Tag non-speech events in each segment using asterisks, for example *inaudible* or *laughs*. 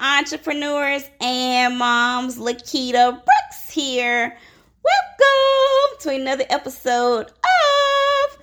entrepreneurs and moms. Lakita Brooks here. Welcome to another episode of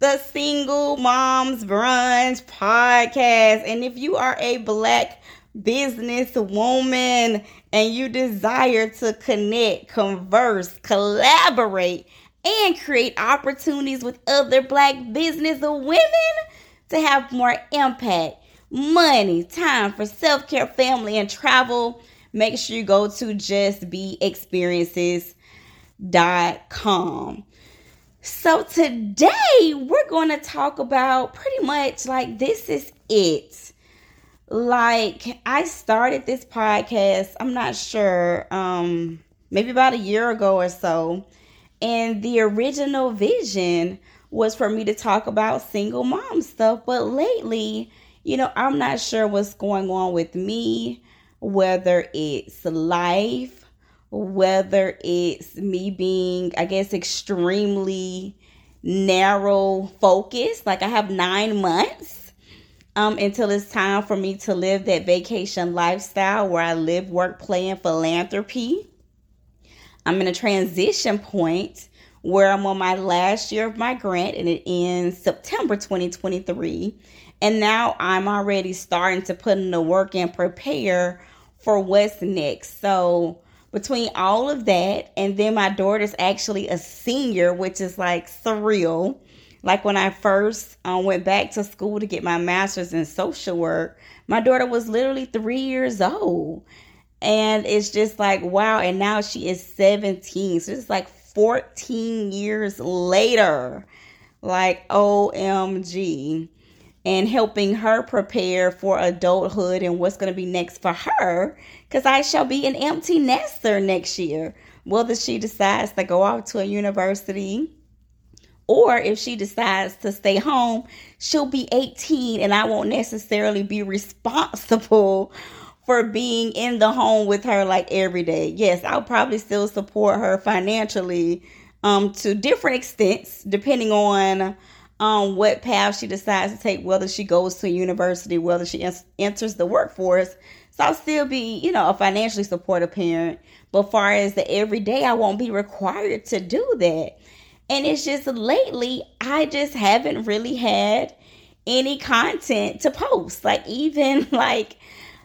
the Single Moms Brunch Podcast. And if you are a black business woman and you desire to connect, converse, collaborate, and create opportunities with other black business women to have more impact money, time for self care, family, and travel, make sure you go to justbeexperiences.com. So today we're going to talk about pretty much like this is it. Like I started this podcast, I'm not sure, um maybe about a year ago or so, and the original vision was for me to talk about single mom stuff, but lately you know, I'm not sure what's going on with me, whether it's life, whether it's me being, I guess, extremely narrow focused. Like I have nine months um, until it's time for me to live that vacation lifestyle where I live, work, play, and philanthropy. I'm in a transition point where I'm on my last year of my grant and it ends September 2023. And now I'm already starting to put in the work and prepare for what's next. So between all of that, and then my daughter's actually a senior, which is like surreal. Like when I first um, went back to school to get my master's in social work, my daughter was literally three years old. And it's just like, wow. And now she is 17. So it's like 14 years later. Like, OMG and helping her prepare for adulthood and what's going to be next for her because I shall be an empty nester next year. Whether she decides to go off to a university or if she decides to stay home, she'll be 18 and I won't necessarily be responsible for being in the home with her like every day. Yes, I'll probably still support her financially um to different extents depending on on what path she decides to take, whether she goes to university, whether she enters the workforce. So I'll still be, you know, a financially supportive parent. But far as the everyday, I won't be required to do that. And it's just lately, I just haven't really had any content to post. Like even *laughs* like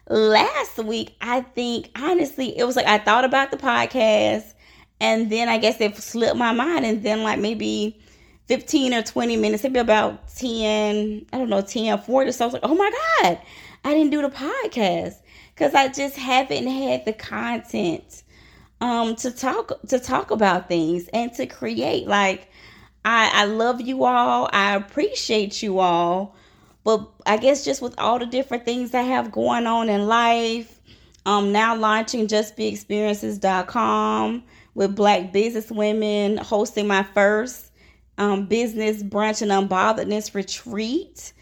last week, I think honestly, it was like I thought about the podcast and then I guess it slipped my mind. And then like maybe 15 or 20 minutes, maybe about 10, I don't know, 10, 40. So I was like, oh my God, I didn't do the podcast because I just haven't had the content um to talk to talk about things and to create like I I love you all. I appreciate you all. But I guess just with all the different things I have going on in life, um now launching justbeexperiences.com with black business women, hosting my first um, business brunch and unbotheredness retreat.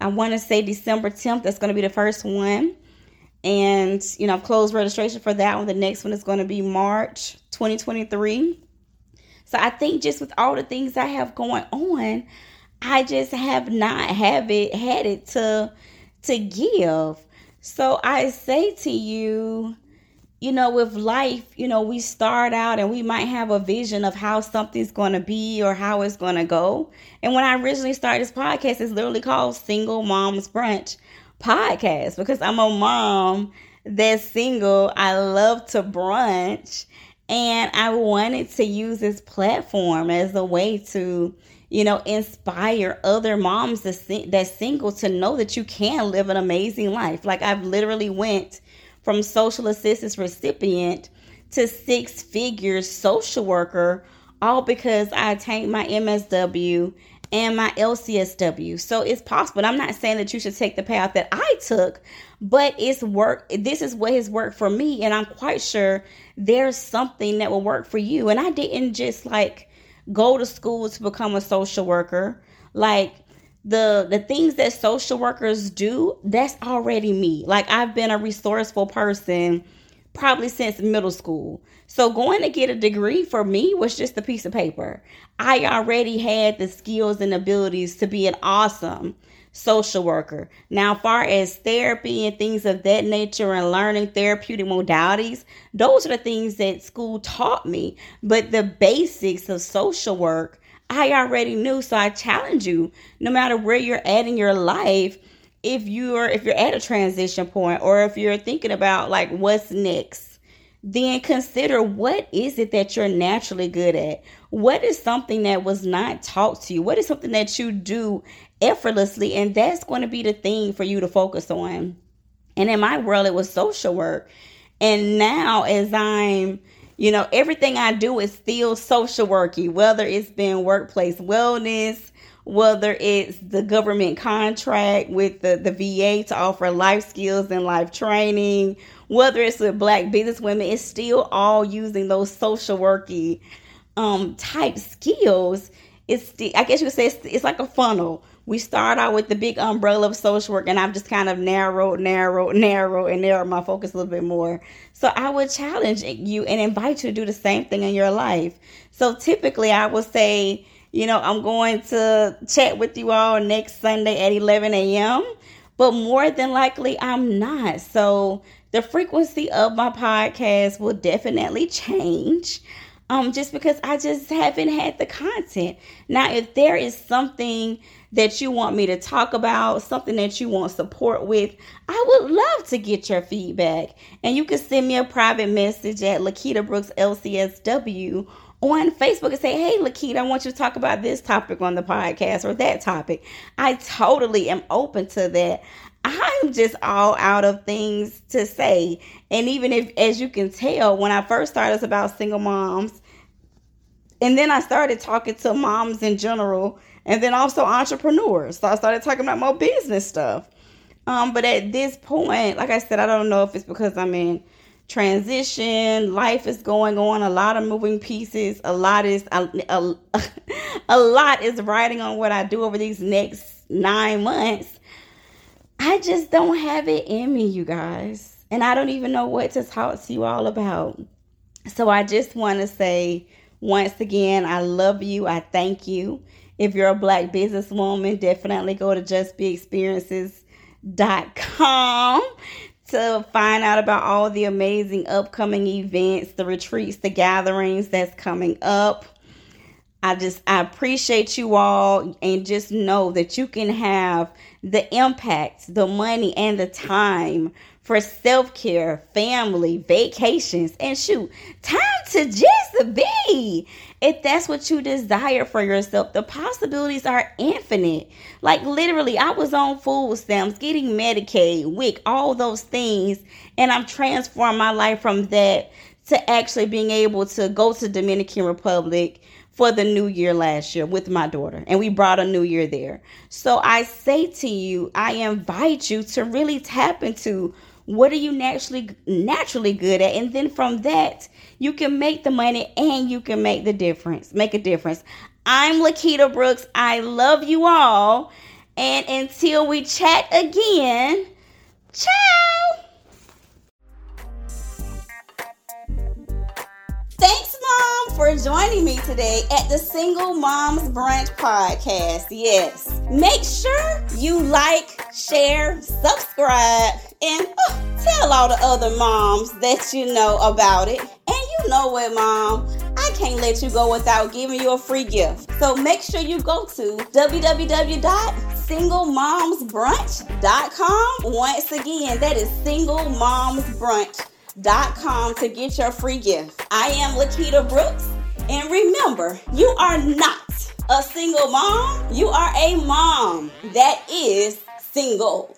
I want to say December 10th. That's going to be the first one. And, you know, I've closed registration for that one. The next one is going to be March 2023. So I think just with all the things I have going on, I just have not have it had it to to give. So I say to you, you know, with life, you know, we start out and we might have a vision of how something's going to be or how it's going to go. And when I originally started this podcast, it's literally called Single Moms Brunch Podcast because I'm a mom that's single. I love to brunch and I wanted to use this platform as a way to, you know, inspire other moms that's single to know that you can live an amazing life. Like I've literally went from social assistance recipient to six figures social worker, all because I attained my MSW and my LCSW. So it's possible. I'm not saying that you should take the path that I took, but it's work. This is what has worked for me, and I'm quite sure there's something that will work for you. And I didn't just like go to school to become a social worker. Like the the things that social workers do, that's already me. Like I've been a resourceful person probably since middle school. So going to get a degree for me was just a piece of paper. I already had the skills and abilities to be an awesome social worker. Now, far as therapy and things of that nature and learning therapeutic modalities, those are the things that school taught me. But the basics of social work, I already knew. So I challenge you, no matter where you're at in your life, if you're if you're at a transition point or if you're thinking about like what's next then consider what is it that you're naturally good at? What is something that was not taught to you? What is something that you do effortlessly? And that's going to be the thing for you to focus on. And in my world it was social work. And now as i'm you know everything i do is still social worky whether it's been workplace wellness whether it's the government contract with the, the VA to offer life skills and life training, whether it's with black business women, it's still all using those social worky um, type skills. It's the, I guess you could say it's, it's like a funnel. We start out with the big umbrella of social work, and I've just kind of narrowed, narrowed, *laughs* narrowed, and narrowed my focus a little bit more. So I would challenge you and invite you to do the same thing in your life. So typically, I would say, you know, I'm going to chat with you all next Sunday at 11 a.m., but more than likely, I'm not. So the frequency of my podcast will definitely change. Um, just because I just haven't had the content. Now, if there is something that you want me to talk about, something that you want support with, I would love to get your feedback. And you can send me a private message at Lakita Brooks LCSW on Facebook and say, Hey, Lakita, I want you to talk about this topic on the podcast or that topic. I totally am open to that. I'm just all out of things to say. And even if, as you can tell, when I first started, about single moms. And then I started talking to moms in general and then also entrepreneurs. So I started talking about more business stuff. Um, but at this point, like I said, I don't know if it's because I'm in transition life is going on a lot of moving pieces a lot is a, a, *laughs* a lot is riding on what i do over these next nine months. I just don't have it in me you guys. And i don't even know what to talk to you all about. So i just want to say once again i love you i thank you. If you're a black businesswoman definitely go to justbeexperiences.com to find out about all the amazing upcoming events, the retreats, the gatherings that's coming up. I just I appreciate you all and just know that you can have the impact, the money and the time for self-care, family, vacations, and shoot, time to just be if that's what you desire for yourself, the possibilities are infinite. Like literally, I was on food stamps, getting Medicaid, WIC, all those things, and I'm transforming my life from that to actually being able to go to Dominican Republic for the new year last year with my daughter and we brought a new year there. So I say to you, I invite you to really tap into what are you naturally naturally good at? And then from that you can make the money and you can make the difference make a difference. I'm lakita brooks. I love you all. And until we chat again ciao for joining me today at the Single Moms Brunch Podcast. Yes. Make sure you like, share, subscribe, and oh, tell all the other moms that you know about it. And you know what, Mom? I can't let you go without giving you a free gift. So make sure you go to www.singlemomsbrunch.com. Once again, that is singlemomsbrunch.com com to get your free gift. I am Lakita Brooks, and remember, you are not a single mom, you are a mom that is single.